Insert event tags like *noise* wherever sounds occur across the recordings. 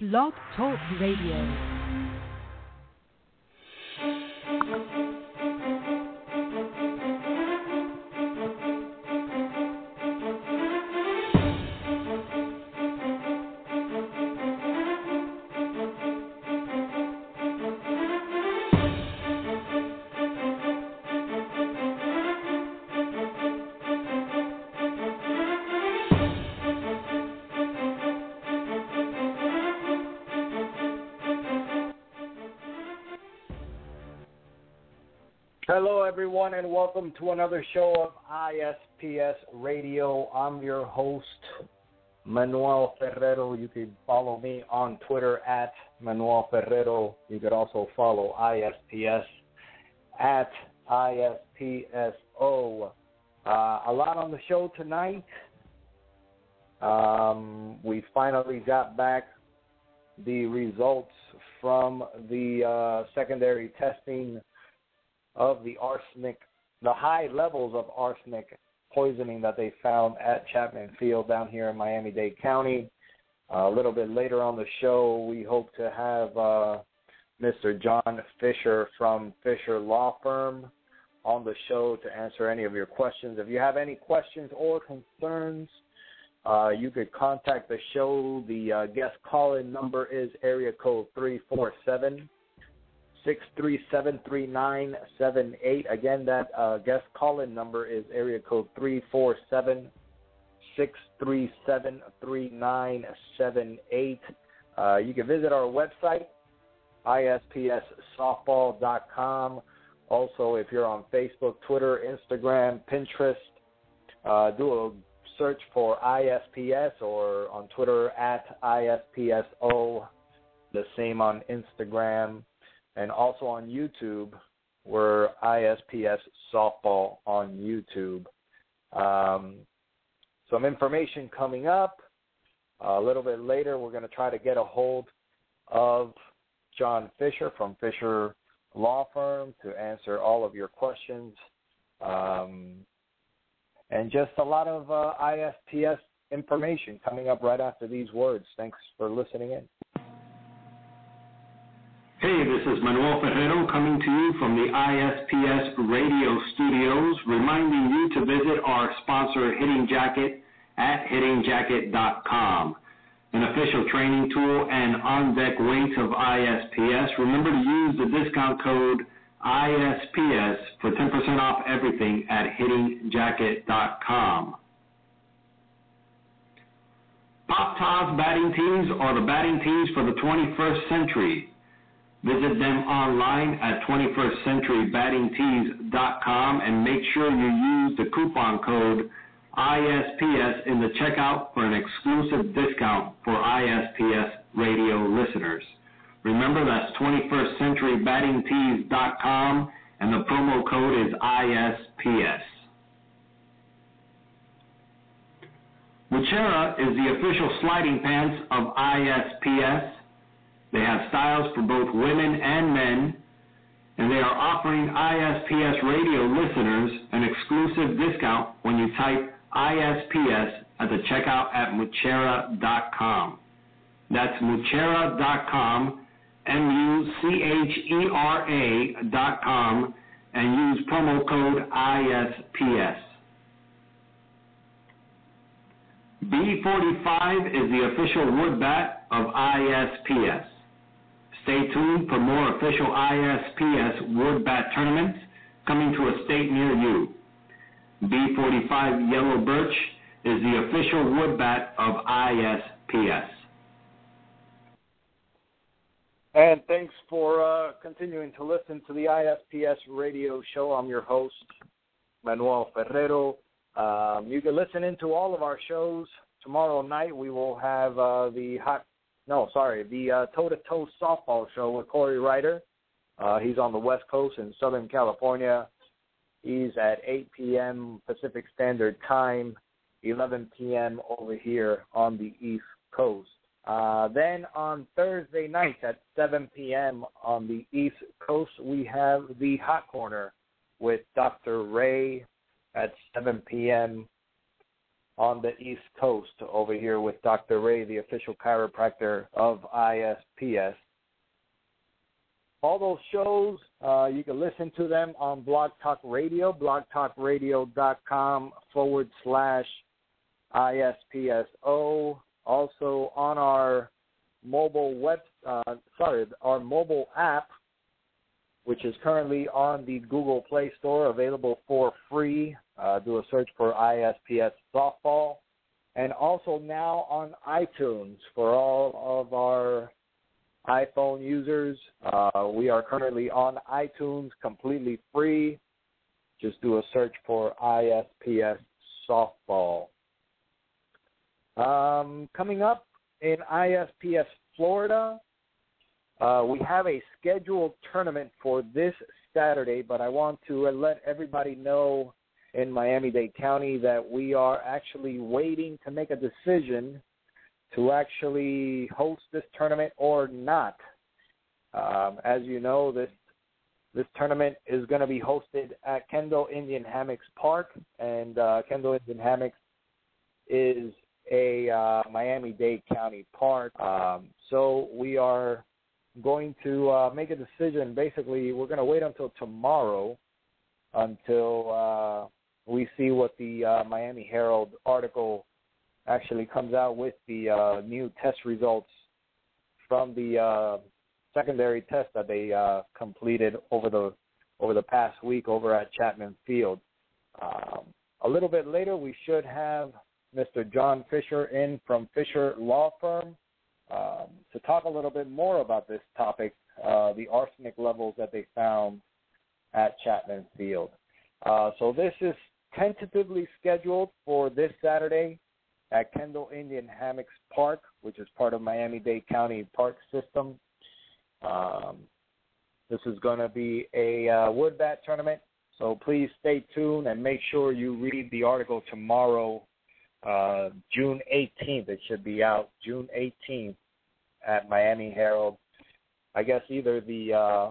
Blog Talk Radio. Everyone, and welcome to another show of ISPS Radio. I'm your host, Manuel Ferrero. You can follow me on Twitter at Manuel Ferrero. You could also follow ISPS at ISPSO. Uh, a lot on the show tonight. Um, we finally got back the results from the uh, secondary testing of the arsenic, the high levels of arsenic poisoning that they found at Chapman Field down here in Miami Dade County. Uh, a little bit later on the show, we hope to have uh, Mr. John Fisher from Fisher Law Firm on the show to answer any of your questions. If you have any questions or concerns, uh, you could contact the show. The uh, guest call-in number is area code 347 6373978. Again, that uh, guest call-in number is area code 347 6373978. Uh, you can visit our website, ispssoftball.com. Also, if you're on Facebook, Twitter, Instagram, Pinterest, uh, do a search for ISPS or on Twitter at ISPSO. The same on Instagram and also on YouTube. We're ISPS Softball on YouTube. Um, some information coming up. a little bit later, we're going to try to get a hold of John Fisher from Fisher Law Firm to answer all of your questions. Um, and just a lot of uh, ISPS information coming up right after these words. Thanks for listening in. Hey, this is Manuel Ferrero coming to you from the ISPS radio studios, reminding you to visit our sponsor, Hitting Jacket, at hittingjacket.com. An official training tool and on-deck weights of ISPS. Remember to use the discount code ISPS for 10% off everything at hittingjacket.com. Pop Toss batting tees are the batting tees for the 21st century. Visit them online at 21stcenturybattingtees.com and make sure you use the coupon code ISPS in the checkout for an exclusive discount for ISPS radio listeners. Remember that's 21stcenturybattingtees.com and the promo code is ISPS. Muchera is the official sliding pants of ISPS. They have styles for both women and men, and they are offering ISPS radio listeners an exclusive discount when you type ISPS at the checkout at Muchera.com. That's Muchera.com, M-U-C-H-E-R-A dot com, and use promo code ISPS. B45 is the official wood bat of ISPS. Stay tuned for more official ISPS wood bat tournaments coming to a state near you. B45 Yellow Birch is the official wood bat of ISPS. And thanks for uh, continuing to listen to the ISPS radio show. I'm your host, Manuel Ferrero. Um, you can listen into all of our shows tomorrow night we will have uh, the hot. No, sorry, the toe to toe softball show with Corey Ryder. Uh, he's on the West Coast in Southern California. He's at 8 p.m. Pacific Standard Time, 11 p.m. over here on the East Coast. Uh, then on Thursday night at 7 p.m. on the East Coast, we have the Hot Corner with Dr. Ray at 7 p.m. on the East Coast over here with Dr. Ray, the official chiropractor of ISPS. All those shows, uh, you can listen to them on Blog Talk Radio, blogtalkradio.com forward slash ISPSO. Also on our mobile web, uh, sorry, our mobile app, which is currently on the Google Play Store, available for free. Uh, do a search for ISPS Softball. And also now on iTunes for all of our iPhone users. Uh, we are currently on iTunes completely free. Just do a search for ISPS Softball. Um, coming up in ISPS Florida, uh, we have a scheduled tournament for this Saturday, but I want to let everybody know in Miami Dade County that we are actually waiting to make a decision to actually host this tournament or not. Um, as you know, this this tournament is going to be hosted at Kendall Indian Hammocks Park, and uh, Kendall Indian Hammocks is a uh, Miami Dade County park. Um, so we are going to uh, make a decision. Basically, we're going to wait until tomorrow until uh, we see what the uh, Miami Herald article actually comes out with the uh, new test results from the uh, secondary test that they uh, completed over the over the past week over at Chapman Field. Um, a little bit later, we should have Mr. John Fisher in from Fisher Law Firm um, to talk a little bit more about this topic, uh, the arsenic levels that they found at Chapman Field. Uh, so this is tentatively scheduled for this Saturday at Kendall Indian Hammocks Park, which is part of Miami-Dade County Park System. Um, this is going to be a uh, wood bat tournament, so please stay tuned and make sure you read the article tomorrow, uh, June 18th. It should be out June 18th at Miami Herald. I guess either the uh,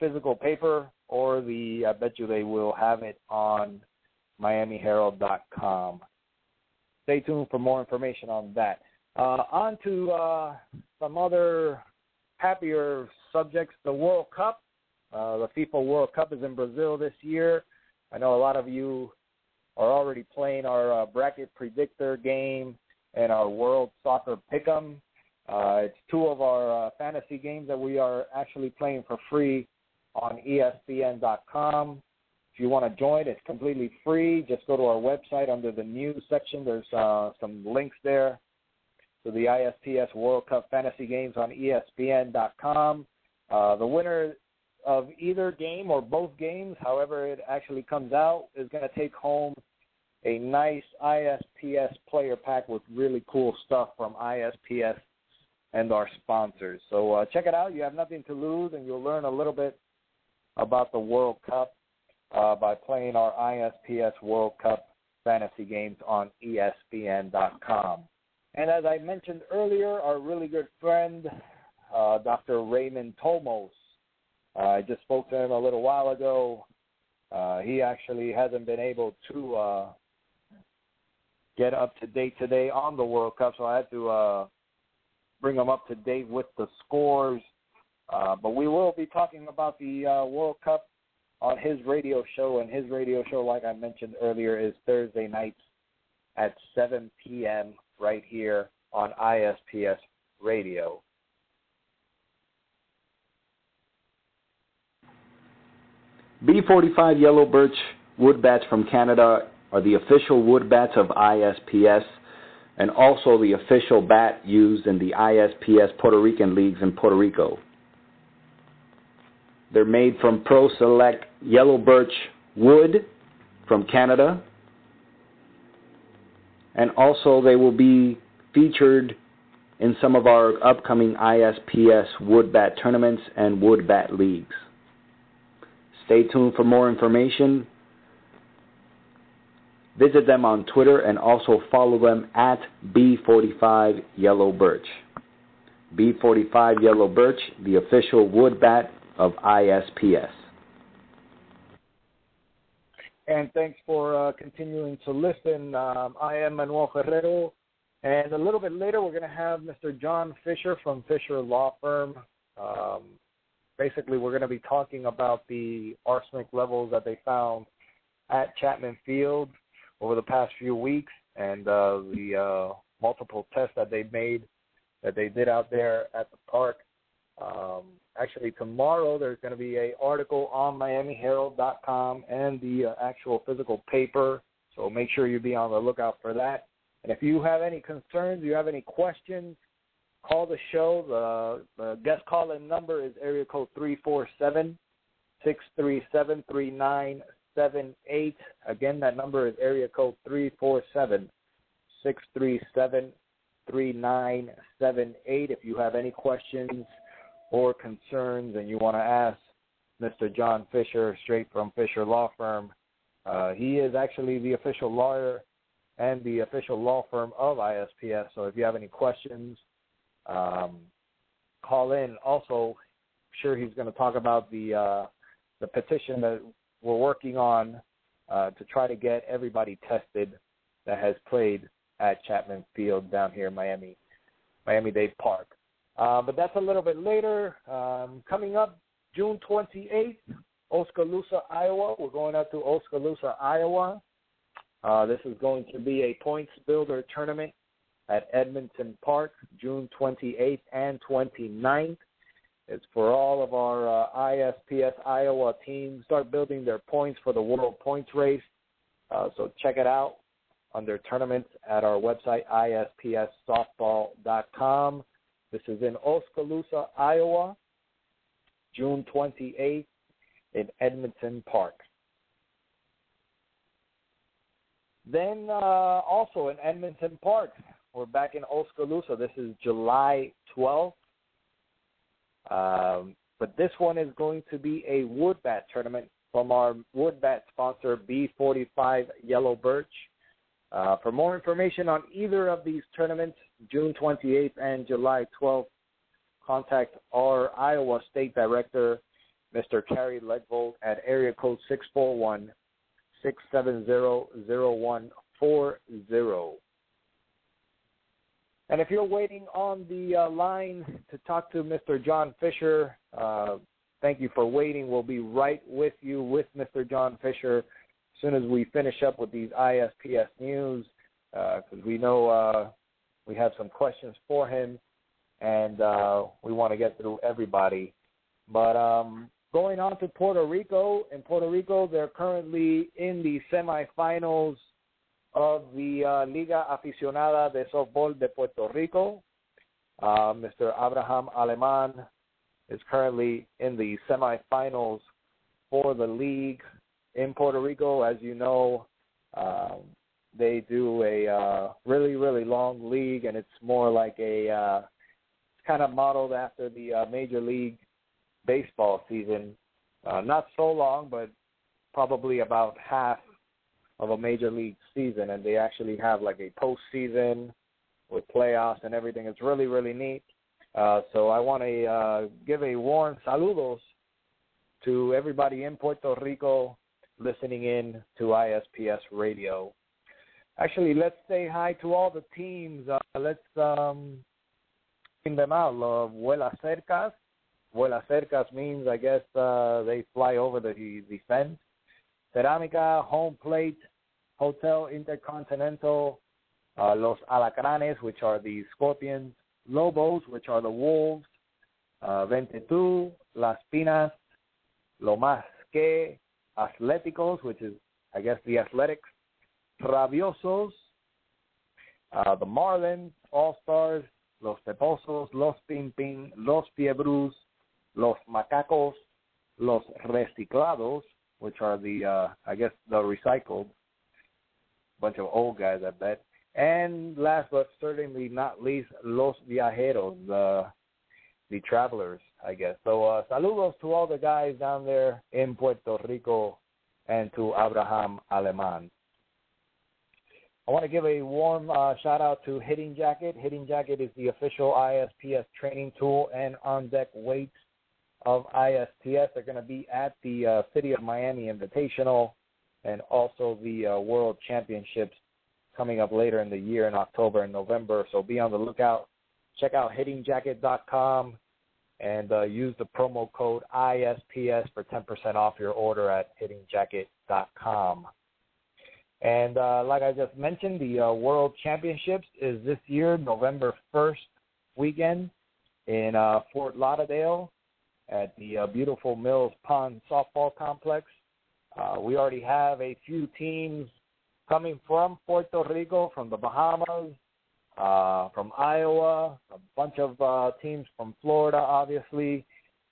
physical paper or the I bet you they will have it on MiamiHerald.com. Stay tuned for more information on that. Uh, on to uh, some other happier subjects. The World Cup, uh, the FIFA World Cup is in Brazil this year. I know a lot of you are already playing our uh, bracket predictor game and our World Soccer Pick'em. Uh, it's two of our uh, fantasy games that we are actually playing for free on ESPN.com. If you want to join, it's completely free. Just go to our website under the news section. There's uh, some links there to the ISPS World Cup Fantasy Games on ESPN.com. Uh, the winner of either game or both games, however it actually comes out, is going to take home a nice ISPS player pack with really cool stuff from ISPS and our sponsors. So uh, check it out. You have nothing to lose, and you'll learn a little bit about the World Cup uh, by playing our ISPS World Cup fantasy games on ESPN.com. And as I mentioned earlier, our really good friend, uh, Dr. Raymond Tomos, uh, I just spoke to him a little while ago. Uh, he actually hasn't been able to uh, get up to date today on the World Cup, so I had to uh, bring him up to date with the scores. But we will be talking about the World Cup on his radio show, and his radio show, like I mentioned earlier, is Thursday nights at 7 p.m. right here on ISPS Radio. B45 Yellow Birch wood bats from Canada are the official wood bats of ISPS and also the official bat used in the ISPS Puerto Rican leagues in Puerto Rico. They're made from Pro Select yellow birch wood from Canada and also they will be featured in some of our upcoming ISPS wood bat tournaments and wood bat leagues. Stay tuned for more information. Visit them on Twitter and also follow them at B45 Yellow Birch. B45 Yellow Birch, the official wood bat of ISPS. And thanks for uh, continuing to listen. Um, I am Manuel Herrero. And a little bit later, we're going to have Mr. John Fisher from Fisher Law Firm. Um, basically, we're going to be talking about the arsenic levels that they found at Chapman Field over the past few weeks and uh, the uh, multiple tests that they made that they did out there at the park. Um, actually, tomorrow there's going to be a article on MiamiHerald.com and the uh, actual physical paper. So make sure you be on the lookout for that. And if you have any concerns, you have any questions, call the show. The, the guest call-in number is area code three four seven six three seven three nine seven eight. Again, that number is area code three four seven six three seven three nine seven eight. If you have any questions or concerns and you want to ask Mr. John Fisher, straight from Fisher Law Firm, uh, he is actually the official lawyer and the official law firm of ISPS. So if you have any questions, um, call in. Also, I'm sure he's going to talk about the uh, the petition that we're working on uh, to try to get everybody tested that has played at Chapman Field down here in Miami, Miami Dade Park. Uh, but that's a little bit later. Um, coming up June 28th, Oskaloosa, Iowa. We're going out to Oskaloosa, Iowa. Uh, this is going to be a points builder tournament at Edmundson Park, June 28th and 29th. It's for all of our uh, ISPS Iowa teams start building their points for the World Points Race. Uh, so check it out under tournaments at our website, ispssoftball.com. This is in Oskaloosa, Iowa, June 28th in Edmundson Park. Then uh, also in Edmundson Park, we're back in Oskaloosa. This is July 12th. Um, but this one is going to be a wood bat tournament from our wood bat sponsor, B45 Yellow Birch. Uh, for more information on either of these tournaments, June 28th and July 12th, contact our Iowa State Director, Mr. Kerry Legvold, at area code 641 670-0140. And if you're waiting on the uh, line to talk to Mr. John Fisher, uh, thank you for waiting. We'll be right with you with Mr. John Fisher as soon as we finish up with these ISPS news, because uh, we know uh, we have some questions for him, and uh, we want to get through everybody. But um, Going on to Puerto Rico. In Puerto Rico, they're currently in the semifinals of the uh, Liga Aficionada de Softball de Puerto Rico. Uh, Mr. Abraham Aleman is currently in the semifinals for the league in Puerto Rico. As you know, um, they do a uh, really, really long league, and it's more like a uh, it's kind of modeled after the uh, Major League baseball season. Uh, not so long, but probably about half of a major league season, and they actually have like a postseason with playoffs and everything. It's really really neat. Uh, so I want to uh, give a warm saludos to everybody in Puerto Rico listening in to ISPS Radio. Actually, let's say hi to all the teams. Uh, let's um, name them out. Uh, Vuela Cercas, vuela cercas means, I guess, uh, they fly over the, the fence. Ceramica, Home Plate, Hotel Intercontinental, uh, Los Alacranes, which are the scorpions, Lobos, which are the wolves, uh, Ventetu, Las Pinas, Lo Más Que, Atléticos, which is, I guess, the athletics, Uh, the Marlins, All Stars, Los Teposos, Los Pimpin, Los Piebrus, los macacos, los reciclados, which are the, uh, I guess, the recycled bunch of old guys, I bet, And last but certainly not least, Los Viajeros, the the travelers, I guess. So uh, saludos to all the guys down there in Puerto Rico and to Abraham Aleman. I want to give a warm uh, shout out to Hitting Jacket. Hitting Jacket is the official ISPS training tool and on deck weights of ISPS. They're going to be at the uh, City of Miami Invitational and also the uh, World Championships coming up later in the year in October and November. So be on the lookout. Check out hittingjacket.com and uh, use the promo code ISPS for 10% off your order at hittingjacket.com. And uh, like I just mentioned, the uh, World Championships is this year, November 1st weekend in uh, Fort Lauderdale at the uh, beautiful Mills Pond Softball Complex. Uh, we already have a few teams coming from Puerto Rico, from the Bahamas, uh, from Iowa, a bunch of uh, teams from Florida, obviously,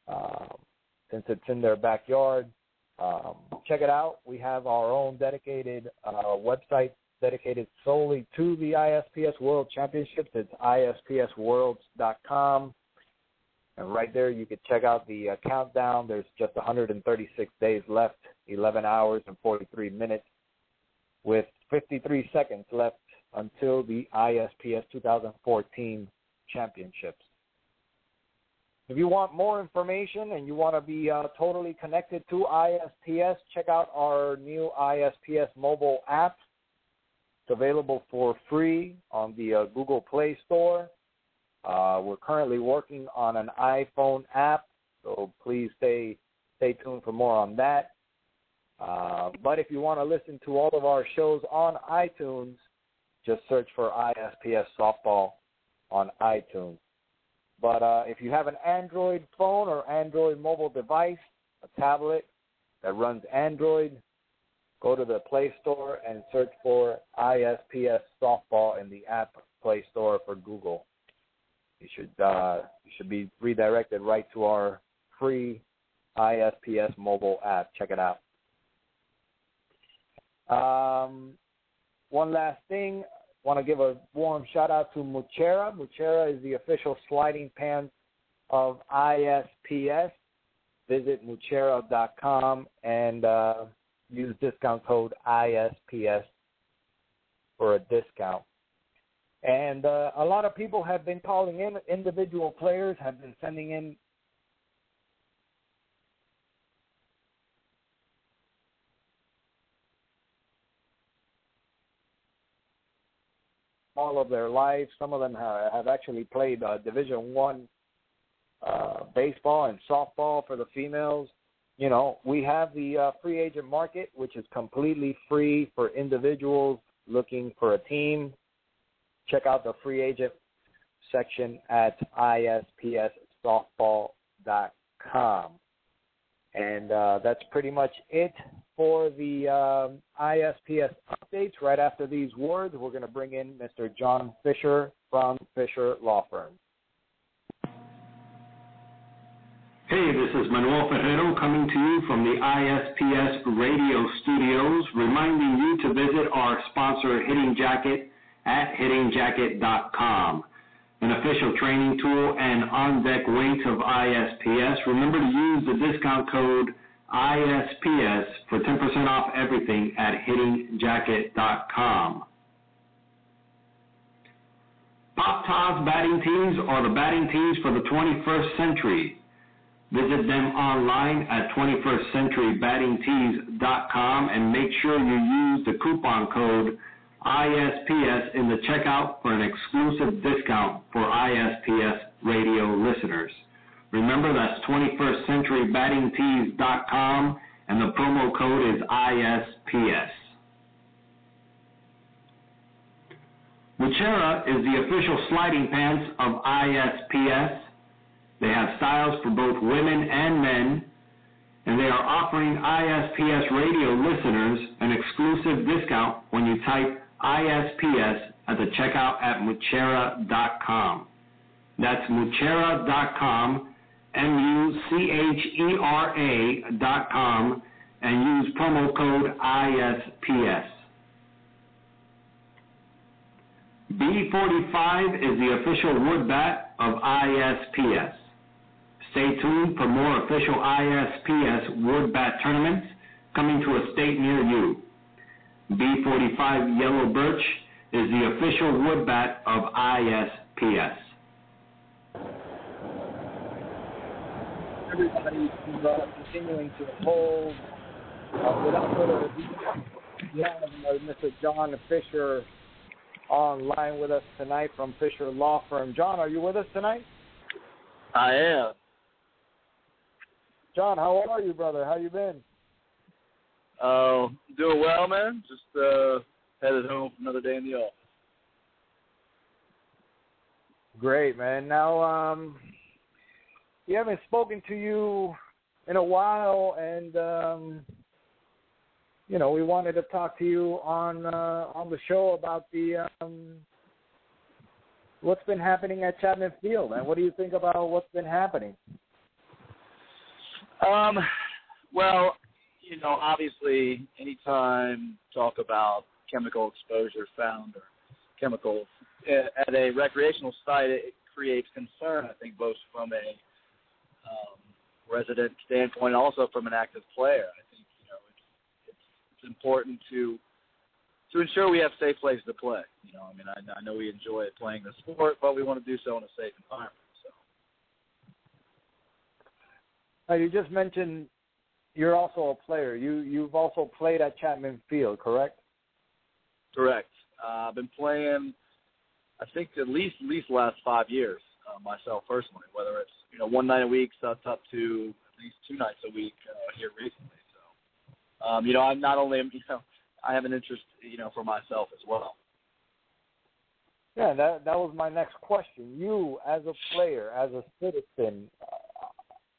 uh, since it's in their backyard. Um, check it out. We have our own dedicated uh, website dedicated solely to the ISPS World Championships. It's ispsworlds.com. And right there, you can check out the uh, countdown. There's just 136 days left, 11 hours and 43 minutes, with 53 seconds left until the ISPS 2014 championships. If you want more information and you want to be uh, totally connected to ISPS, check out our new ISPS mobile app. It's available for free on the uh, Google Play Store. Uh, we're currently working on an iPhone app, so please stay stay tuned for more on that. Uh, but if you want to listen to all of our shows on iTunes, just search for ISPS Softball on iTunes. But uh, if you have an Android phone or Android mobile device, a tablet that runs Android, go to the Play Store and search for ISPS Softball in the App Play Store for Google. You should uh, you should be redirected right to our free ISPS mobile app. Check it out. Um, one last thing, want to give a warm shout out to Muchera. Muchera is the official sliding pants of ISPS. Visit muchera.com and uh, use discount code ISPS for a discount. And uh, a lot of people have been calling in. Individual players have been sending in all of their lives. Some of them have, have actually played uh, Division One uh, baseball and softball for the females. You know, we have the uh, free agent market, which is completely free for individuals looking for a team. Check out the free agent section at ispssoftball.com. And uh, that's pretty much it for the um, ISPS updates. Right after these words, we're going to bring in Mr. John Fisher from Fisher Law Firm. Hey, this is Manuel Ferrero coming to you from the ISPS radio studios, reminding you to visit our sponsor, Hitting Jacket, at hittingjacket.com an official training tool and on-deck weight of ISPS. Remember to use the discount code ISPS for 10% off everything at hittingjacket.com. Pop Toss batting tees are the batting tees for the 21st century. Visit them online at 21stcenturybattingtees.com and make sure you use the coupon code ISPS in the checkout for an exclusive discount for ISPS radio listeners. Remember, that's 21stcenturybattingtees.com and the promo code is ISPS. Muchera is the official sliding pants of ISPS. They have styles for both women and men, and they are offering ISPS radio listeners an exclusive discount when you type ISPS at the checkout at Muchera.com. That's Muchera.com, M-U-C-H-E-R-A dot com, and use promo code ISPS. B45 is the official wood bat of ISPS. Stay tuned for more official ISPS wood bat tournaments coming to a state near you. B45 Yellow Birch is the official wood bat of ISPS. Everybody uh, continuing to hold. Uh, without further ado, we have uh, Mr. John Fisher online with us tonight from Fisher Law Firm. John, are you with us tonight? I am. John, how are you, brother? How you been? Oh, uh, doing well, man. Just uh, headed home for another day in the office. Great, man. Now, um, we haven't spoken to you in a while, and um, you know, we wanted to talk to you on uh, on the show about the um, what's been happening at Chapman Field, and what do you think about what's been happening? Um, well, you know, obviously, anytime talk about chemical exposure found or chemicals at a recreational site, it creates concern. I think both from a um, resident standpoint, also from an active player. I think you know it's it's, it's important to to ensure we have safe places to play. You know, I mean, I, I know we enjoy playing the sport, but we want to do so in a safe environment. So. Now, you just mentioned you're also a player. You you've also played at Chapman Field, correct? Correct. Uh, I've been playing, I think at least at least last five years uh, myself personally. Whether it's you know one night a week, so it's up to at least two nights a week uh, here recently. So, um, you know, I'm not only *laughs* you know I have an interest you know for myself as well. Yeah, that that was my next question. You, as a player, as a citizen, uh,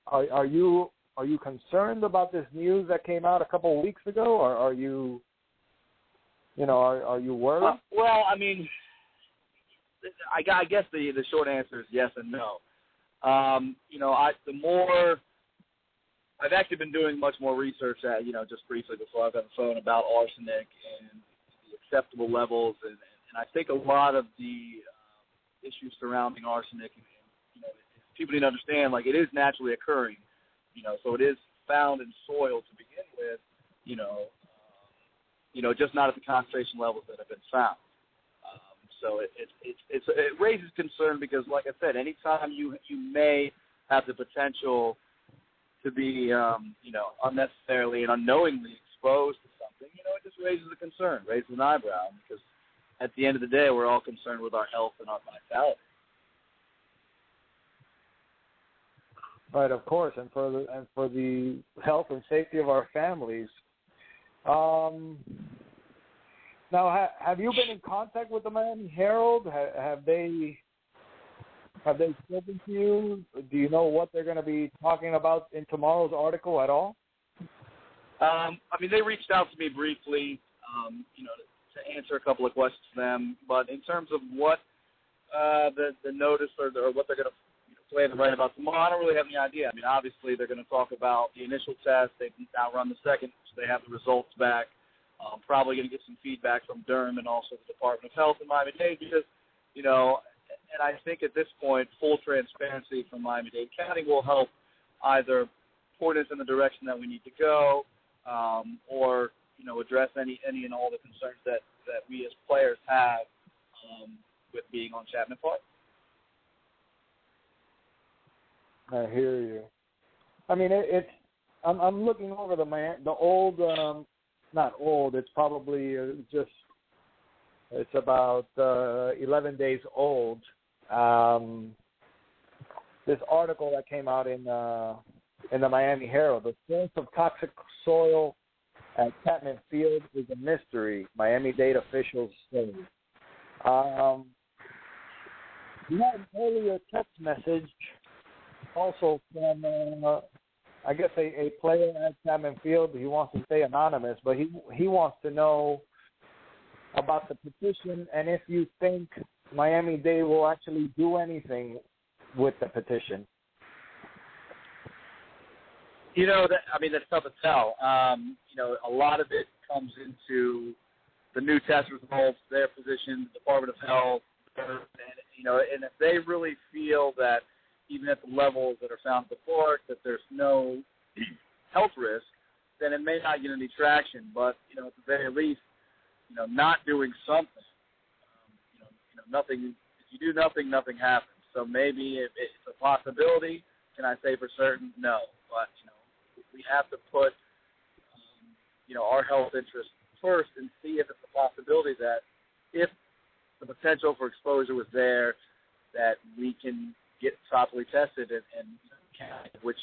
are are you are you concerned about this news that came out a couple of weeks ago, or are you, you know, are are you worried? Uh, well, I mean, I, I guess the the short answer is yes and no. Um, you know, I the more I've actually been doing much more research at you know just briefly before I got the phone about arsenic and the acceptable levels, and, and I think a lot of the um, issues surrounding arsenic, and you know, people need to understand like it is naturally occurring, you know, so it is found in soil to begin with, you know, um, you know, just not at the concentration levels that have been found. So it it it, it's, it raises concern because, like I said, anytime you you may have the potential to be um, you know unnecessarily and unknowingly exposed to something, you know, it just raises a concern, raises an eyebrow because at the end of the day, we're all concerned with our health and our vitality. Right, of course, and for the and for the health and safety of our families. Um, now, ha- have you been in contact with the Miami Herald? Ha- have they have they spoken to you? Do you know what they're going to be talking about in tomorrow's article at all? Um, I mean, they reached out to me briefly, um, you know, to, to answer a couple of questions to them. But in terms of what uh, the the notice or, the, or what they're going to plan to write about tomorrow, I don't really have any idea. I mean, obviously they're going to talk about the initial test. They've now run the second, so they have the results back. Um, probably going to get some feedback from DERM and also the Department of Health in Miami-Dade because, you know, and I think at this point, full transparency from Miami-Dade County will help either point us in the direction that we need to go, um, or you know, address any any and all the concerns that that we as players have um, with being on Chapman Park. I hear you. I mean, it, it's. I'm, I'm looking over the man, the old um, not old. It's probably uh, just it's about uh, 11 days old. Um, this article that came out in uh, in the Miami Herald, the source of toxic soil at Chapman Field is a mystery. Miami-Dade officials say. Um, we had an earlier text message also from uh, I guess a, a player at Chapman Field. He wants to stay anonymous, but he he wants to know about the petition and if you think Miami Dade will actually do anything with the petition. You know, that, I mean, that's tough to tell. Um, you know, a lot of it comes into the new test results, their position, the Department of Health, and you know, and if they really feel that even at the levels that are found park that there's no *clears throat* health risk, then it may not get any traction. But you know, at the very least, you know, not doing something, um, you know, you know, nothing. If you do nothing, nothing happens. So maybe it, it's a possibility. Can I say for certain? No. But you know, we have to put um, you know our health interests first and see if it's a possibility that if the potential for exposure was there, that we can get properly tested and, and which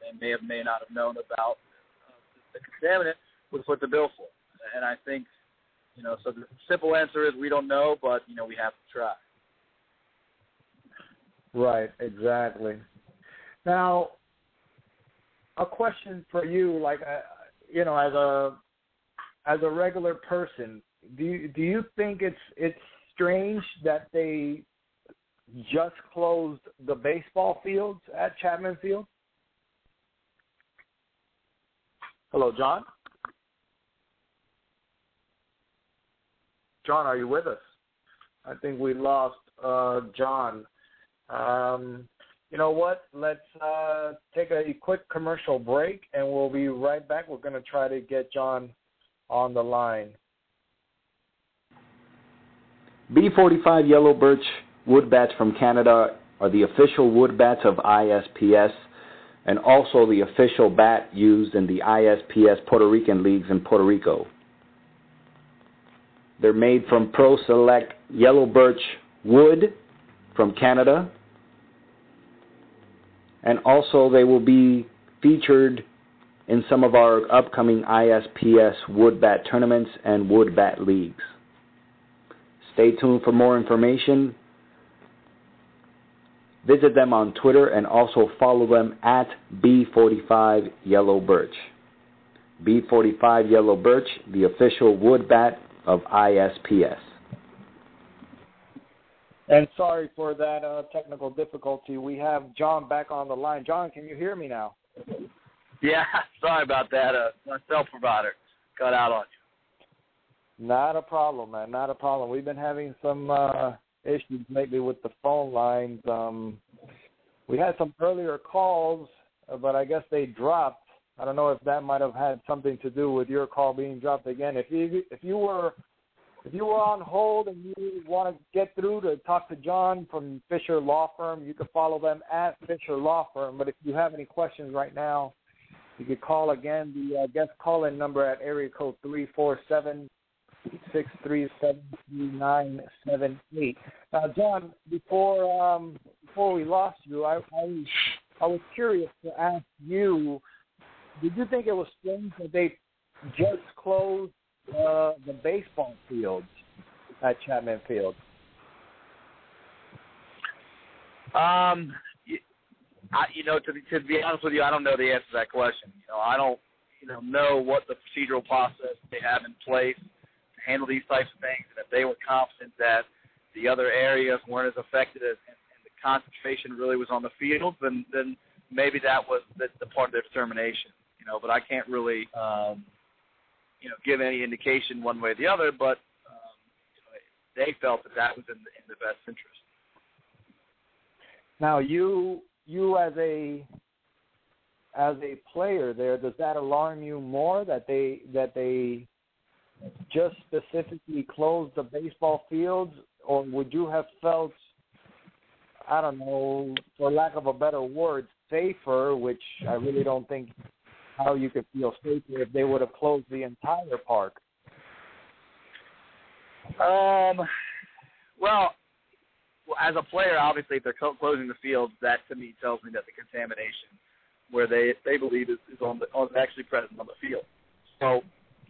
they may have may not have known about uh, the contaminant would put the bill for. And I think, you know, so the simple answer is we don't know, but you know we have to try. Right, exactly. Now, a question for you, like, uh, you know, as a as a regular person, do you, do you think it's it's strange that they just closed the baseball fields at Chapman Field? Hello, John. John, are you with us? I think we lost uh, John. Um, you know what? Let's uh, take a quick commercial break, and we'll be right back. We're going to try to get John on the line. B45 Yellow Birch wood bats from Canada are the official wood bats of ISPS and also the official bat used in the ISPS Puerto Rican leagues in Puerto Rico. They're made from Pro Select yellow birch wood from Canada and also they will be featured in some of our upcoming ISPS wood bat tournaments and wood bat leagues. Stay tuned for more information. Visit them on Twitter and also follow them at B45 Yellow Birch. B45 Yellow Birch, the official wood bat of ISPS. And sorry for that uh, technical difficulty. We have John back on the line. John, can you hear me now? Yeah, *laughs* sorry about that. Uh, my cell provider cut out on you. Not a problem, man. Not a problem. We've been having some uh, issues lately with the phone lines. Um, we had some earlier calls, uh, but I guess they dropped. I don't know if that might have had something to do with your call being dropped again. If you if you were if you were on hold and you want to get through to talk to John from Fisher Law Firm, you can follow them at Fisher Law Firm. But if you have any questions right now, you could call again the uh, guest call-in number at area code three four seven six three seven three nine seven eight. Now, John, before um, before we lost you, I, I was I was curious to ask you: Did you think it was strange that they just closed uh, the baseball fields at Chapman Field? Um, I, you know, to be, to be honest with you, I don't know the answer to that question. You know, I don't, you know, know what the procedural process they have in place handle these types of things, and if they were confident that the other areas weren't as affected as, and, and the concentration really was on the field, then then maybe that was the, the part of their determination. You know, but I can't really. Um, you know, give any indication one way or the other, but um, you know, they felt that that was in the, in the best interest. Now, you you as a as a player there, does that alarm you more that they that they just specifically closed the baseball fields, or would you have felt, I don't know, for lack of a better word, safer? Which I really don't think how you could feel safer if they would have closed the entire park. Um, well, as a player, obviously, if they're closing the fields, that to me tells me that the contamination, where they they believe is, is on the on actually present on the field. So,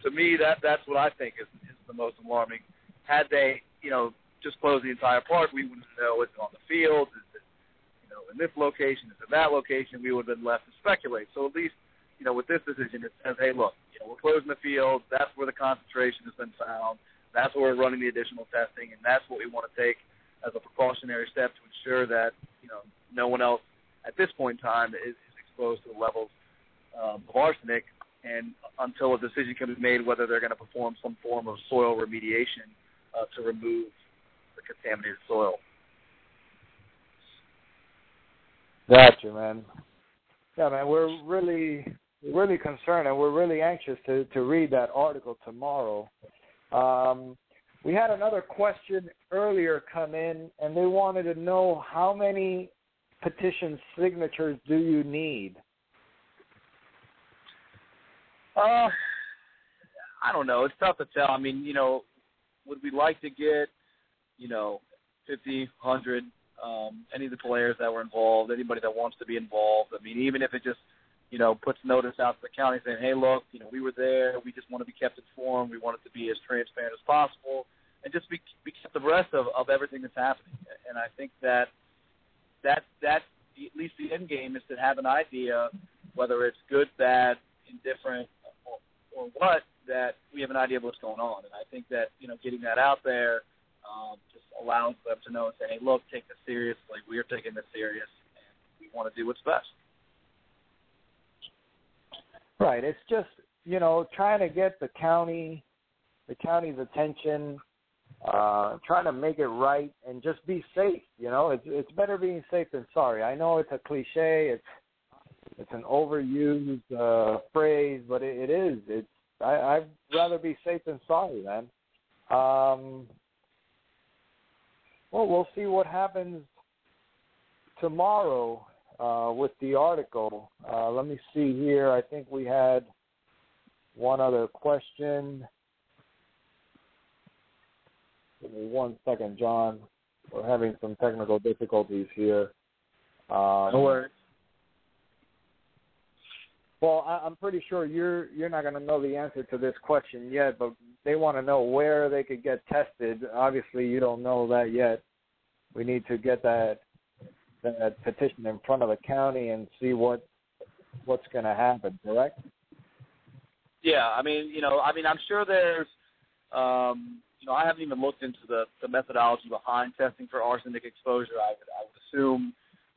to me, that that's what I think is is the most alarming. Had they, you know, just closed the entire park, we wouldn't know it's on the field. Is it, you know, in this location, is in that location? We would have been left to speculate. So at least you know, with this decision, it says, hey, look, you know, we're closing the field. That's where the concentration has been found. That's where we're running the additional testing, and that's what we want to take as a precautionary step to ensure that you know no one else at this point in time is, is exposed to the levels um, of arsenic and until a decision can be made whether they're going to perform some form of soil remediation uh, to remove the contaminated soil. Gotcha, man. Yeah, man, we're really really concerned and we're really anxious to to read that article tomorrow. Um, we had another question earlier come in, and they wanted to know how many petition signatures do you need? Uh, I don't know. It's tough to tell. I mean, you know, would we like to get, you know, fifty, hundred, um, any of the players that were involved, anybody that wants to be involved? I mean, even if it just, you know, puts notice out to the county saying, hey, look, you know, we were there. We just want to be kept informed. We want it to be as transparent as possible, and just be, be kept abreast of, of everything that's happening. And I think that that that at least the end game is to have an idea whether it's good, bad, indifferent, or, what that we have an idea of what's going on. And I think that you know getting that out there um, just allows them to know and say, hey, look, take this seriously. We are taking this serious, and we want to do what's best. Right. It's just you know trying to get the county, the county's attention uh, trying to make it right and just be safe. You know, it's it's better being safe than sorry. I know it's a cliche. It's it's an overused uh, phrase, but it, it is. It's I, I'd rather be safe than sorry, man. Um, well, we'll see what happens tomorrow uh, with the article. Uh, let me see here. I think we had one other question. Give me one second, John. We're having some technical difficulties here. Um, no worries. Well, I, I'm pretty sure you're you're not going to know the answer to this question yet, but they want to know where they could get tested. Obviously, you don't know that yet. We need to get that that petition in front of the county and see what what's going to happen. Correct? Yeah, I mean, you know, I mean, I'm sure there's um, you know, I haven't even looked into the, the methodology behind testing for arsenic exposure. I would, I would assume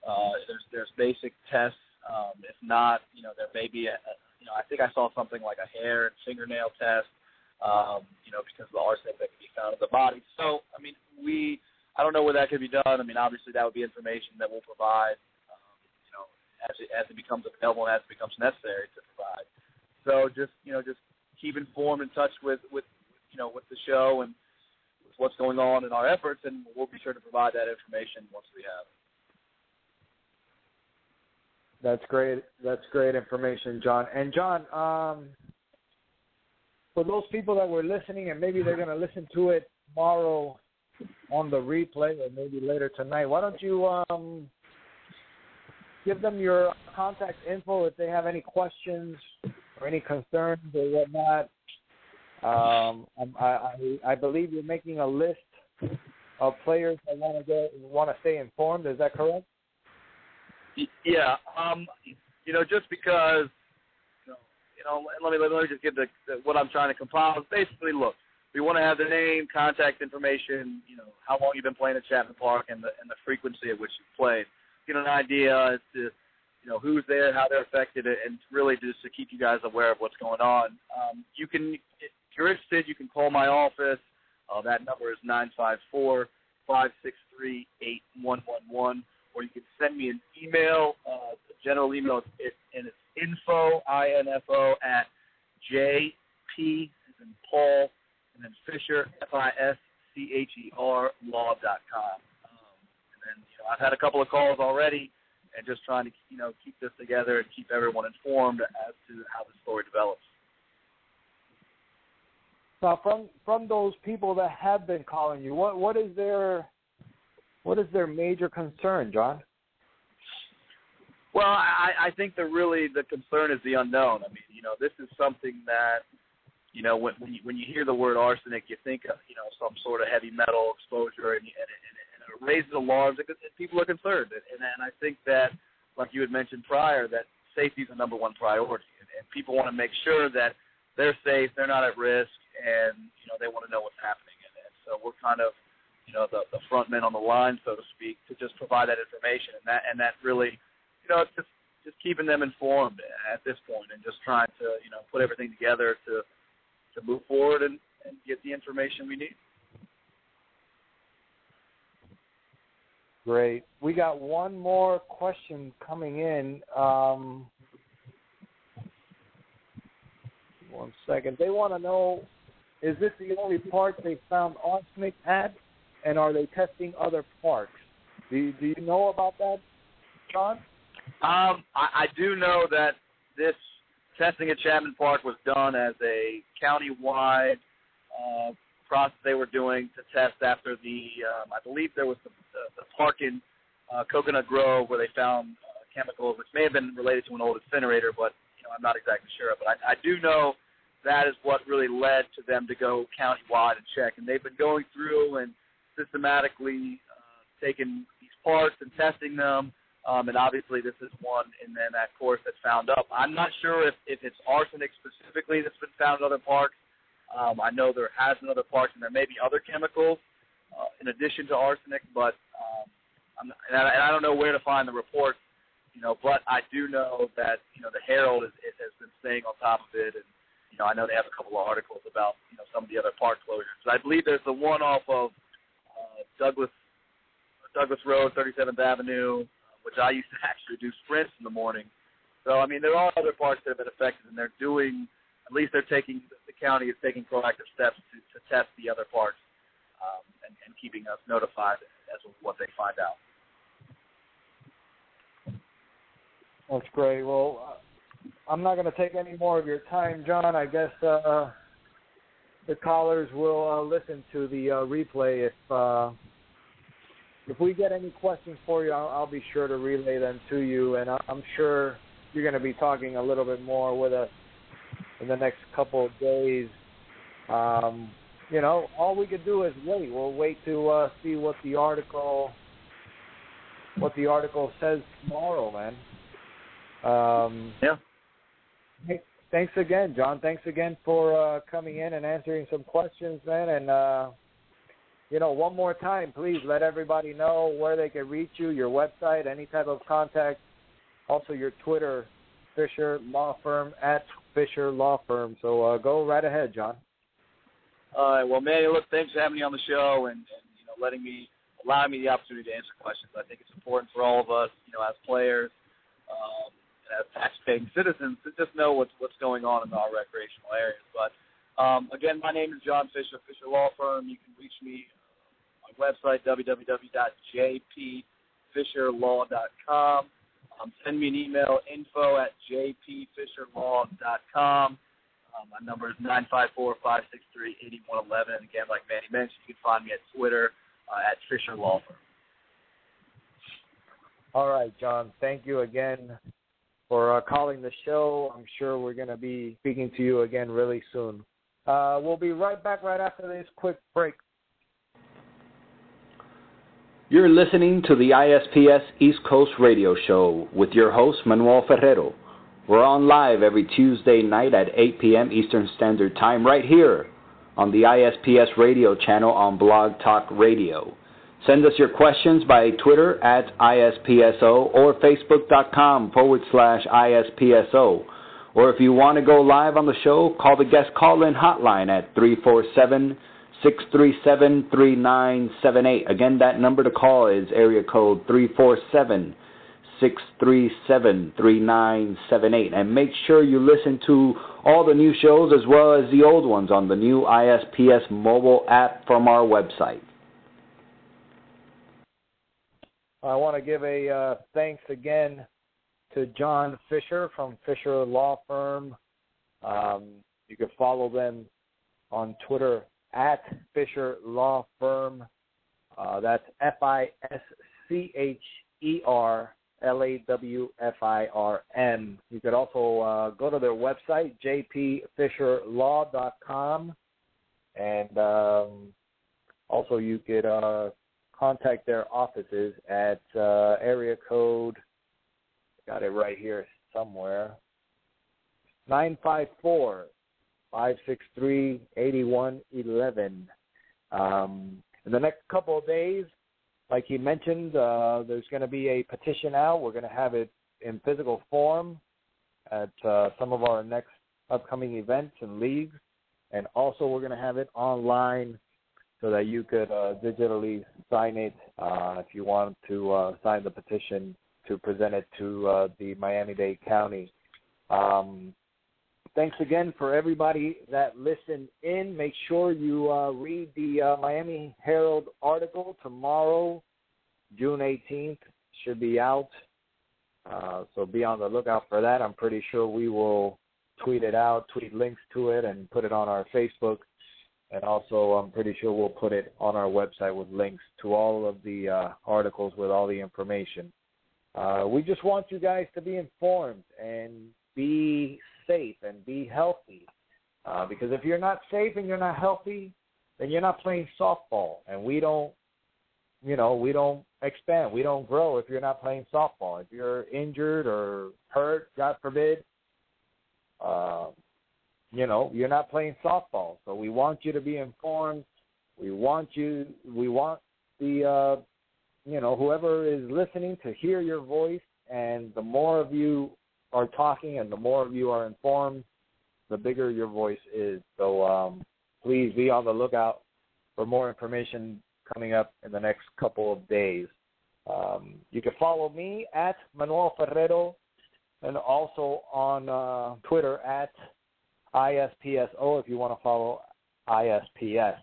uh, there's there's basic tests. Um, if not, you know, there may be a, you know, I think I saw something like a hair and fingernail test. Um, you know, because of the arsenic that can be found in the body. So, I mean, we I don't know where that could be done. I mean, obviously that would be information that we'll provide. Um, you know, as it as it becomes available and as it becomes necessary to provide. So just you know, just keep informed in touch with with you know, with the show and with what's going on in our efforts, and we'll be sure to provide that information once we have it. That's great. That's great information, John. And John, um, for those people that were listening, and maybe they're going to listen to it tomorrow on the replay, or maybe later tonight, why don't you um, give them your contact info if they have any questions or any concerns or whatnot? Um, I, I, I believe you're making a list of players that want to want to stay informed. Is that correct? Yeah. Um, you know, just because you know, let me let me just the, the what I'm trying to compile. Basically, look, we want to have the name, contact information, you know, how long you've been playing at Chapman Park, and the and the frequency at which you've played. Get an idea as to you know who's there, how they're affected, and really just to keep you guys aware of what's going on. Um, you can if you're interested, you can call my office. Uh, that number is nine five four five six three eight one one one, or you can send me an email. Uh, the general email is and it's info i n f o at j p in Paul and then Fischer f i s c h e r law dot com. Um, and then you know I've had a couple of calls already, and just trying to you know keep this together and keep everyone informed as to how the story develops. Now, from from those people that have been calling you, what what is their what is their major concern, John? Well, I, I think the really the concern is the unknown. I mean, you know, this is something that you know when when you, when you hear the word arsenic, you think of you know some sort of heavy metal exposure, and, and, and, and it raises alarms. And people are concerned, and, and I think that, like you had mentioned prior, that safety is the number one priority, and, and people want to make sure that they're safe, they're not at risk, and you know they want to know what's happening. And, and so we're kind of you know the the front men on the line, so to speak, to just provide that information. And that and that really, you know, just just keeping them informed at this point and just trying to you know put everything together to to move forward and, and get the information we need. Great. We got one more question coming in. Um, one second. They want to know: Is this the only part they found arsenic at, and are they testing other parks? Do you, do you know about that, John? Um, I, I do know that this testing at Chapman Park was done as a county-wide uh, process they were doing to test after the, um, I believe there was the, the, the park in uh, Coconut Grove where they found uh, chemicals, which may have been related to an old incinerator, but you know I'm not exactly sure. But I, I do know that is what really led to them to go county-wide and check, and they've been going through and systematically uh, taking these parts and testing them um, and obviously, this is one in then that course that's found up. I'm not sure if, if it's arsenic specifically that's been found in other parks. Um, I know there has been other parks, and there may be other chemicals uh, in addition to arsenic, but um, I'm not, and, I, and I don't know where to find the report. You know, but I do know that you know the Herald is, it has been staying on top of it, and you know I know they have a couple of articles about you know some of the other park closures. I believe there's the one off of Douglas Douglas Road, 37th Avenue, which I used to *laughs* actually do sprints in the morning. So I mean, there are other parts that have been affected, and they're doing. At least they're taking the county is taking proactive steps to, to test the other parts um, and, and keeping us notified as of what they find out. That's great. Well, I'm not going to take any more of your time, John. I guess uh, the callers will uh, listen to the uh, replay if uh, if we get any questions for you, I'll, I'll be sure to relay them to you, and I'm sure you're going to be talking a little bit more with us in the next couple of days. Um, you know, all we could do is wait. We'll wait to uh, see what the article what the article says tomorrow, man. Um, yeah. Thanks again, John. Thanks again for uh, coming in and answering some questions, man. And uh, you know, one more time, please let everybody know where they can reach you, your website, any type of contact, also your Twitter, Fischer Law Firm at Fischer Law Firm. So uh, go right ahead, John. All right. Well, Manny, look, thanks for having me on the show and, and you know letting me allowing me the opportunity to answer questions. I think it's important for all of us, you know, as players, um, as tax-paying citizens, to just know what's what's going on in our recreational areas. But um, again, my name is John Fischer, Fischer Law Firm. You can reach me website, www.jpfischerlaw.com. Um, send me an email, info at jpfischerlaw.com. Um, my number is 954 563 8111. Again, like Manny mentioned, you can find me at Twitter uh, at Fischer Law Firm. All right, John. Thank you again for uh, calling the show. I'm sure we're going to be speaking to you again really soon. Uh, we'll be right back right after this quick break. You're listening to the ISPS East Coast Radio Show with your host, Manuel Ferrero. We're on live every Tuesday night at 8 p.m. Eastern Standard Time right here on the ISPS radio channel on Blog Talk Radio. Send us your questions by Twitter at ISPSO or Facebook.com forward slash ISPSO. Or if you want to go live on the show, call the guest call in hotline at 347 637 3978. Again, that number to call is area code 347 637 3978. And make sure you listen to all the new shows as well as the old ones on the new ISPS mobile app from our website. I want to give a uh, thanks again to John Fischer from Fischer Law Firm. Um, you can follow them on Twitter at Fischer Law Firm. Uh, that's F I S C H E R L A W F I R M. You could also uh, go to their website, jpfischerlaw.com, and um, also you could uh, contact their offices at uh, area code, got it right here somewhere, 954 563 8111. Um, in the next couple of days, like he mentioned, uh, there's going to be a petition out. We're going to have it in physical form at uh, some of our next upcoming events and leagues, and also we're going to have it online so that you could uh, digitally sign it uh, if you want to uh, sign the petition to present it to uh, the Miami-Dade County. Um, thanks again for everybody that listened in. Make sure you uh, read the uh, Miami Herald article tomorrow, June 18th. Should be out. Uh, so be on the lookout for that. I'm pretty sure we will tweet it out, tweet links to it, and put it on our Facebook. And also, I'm pretty sure we'll put it on our website with links to all of the uh, articles with all the information. Uh, we just want you guys to be informed and be safe and be healthy. Uh, because if you're not safe and you're not healthy, then you're not playing softball. And we don't, you know, we don't expand. We don't grow if you're not playing softball. If you're injured or hurt, God forbid, uh, you know, you're not playing softball. So we want you to be informed. We want you. We want the, uh, you know, whoever is listening to hear your voice. And the more of you are talking, and the more of you are informed, the bigger your voice is. So um, please be on the lookout for more information coming up in the next couple of days. Um, you can follow me at Manuel Ferrero and also on uh, Twitter at ISPSO if you want to follow ISPS.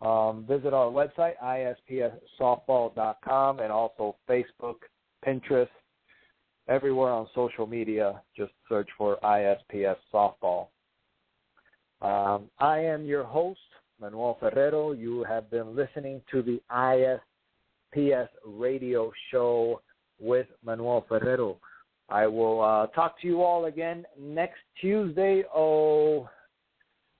Um, visit our website, ispssoftball.com, and also Facebook, Pinterest, everywhere on social media. Just search for ISPS Softball. Um, I am your host, Manuel Ferrero. You have been listening to the ISPS radio show with Manuel Ferrero. I will uh, talk to you all again next Tuesday. Oh,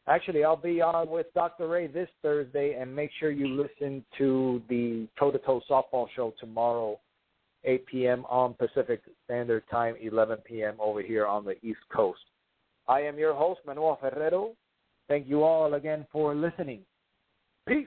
actually, I'll be on with Dr. Ray this Thursday, and make sure you listen to the Toe to Toe Softball Show tomorrow, 8 p.m. on Pacific Standard Time, 11 p.m. over here on the East Coast. I am your host, Manuel Ferrero. Thank you all again for listening. Peace.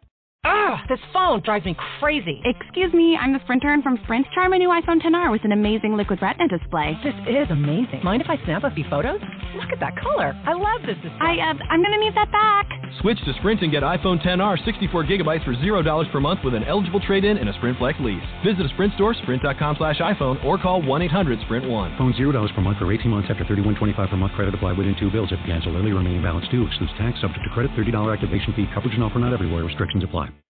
Ugh, this phone drives me crazy. Excuse me, I'm the Sprint intern from Sprint. Try my new iPhone XR with an amazing liquid retina display. This is amazing. Mind if I snap a few photos? Look at that color. I love this display. I, uh, I'm gonna need that back. Switch to Sprint and get iPhone XR 64 gigabytes for $0 per month with an eligible trade-in and a Sprint Flex lease. Visit a Sprint store, sprint.com slash iPhone, or call 1-800-SPRINT1. Phone $0 per month for 18 months after 3125 per month credit applied within two bills. If cancel early, remaining balance due. Excludes tax, subject to credit, $30 activation fee. Coverage and offer not everywhere. Restrictions apply.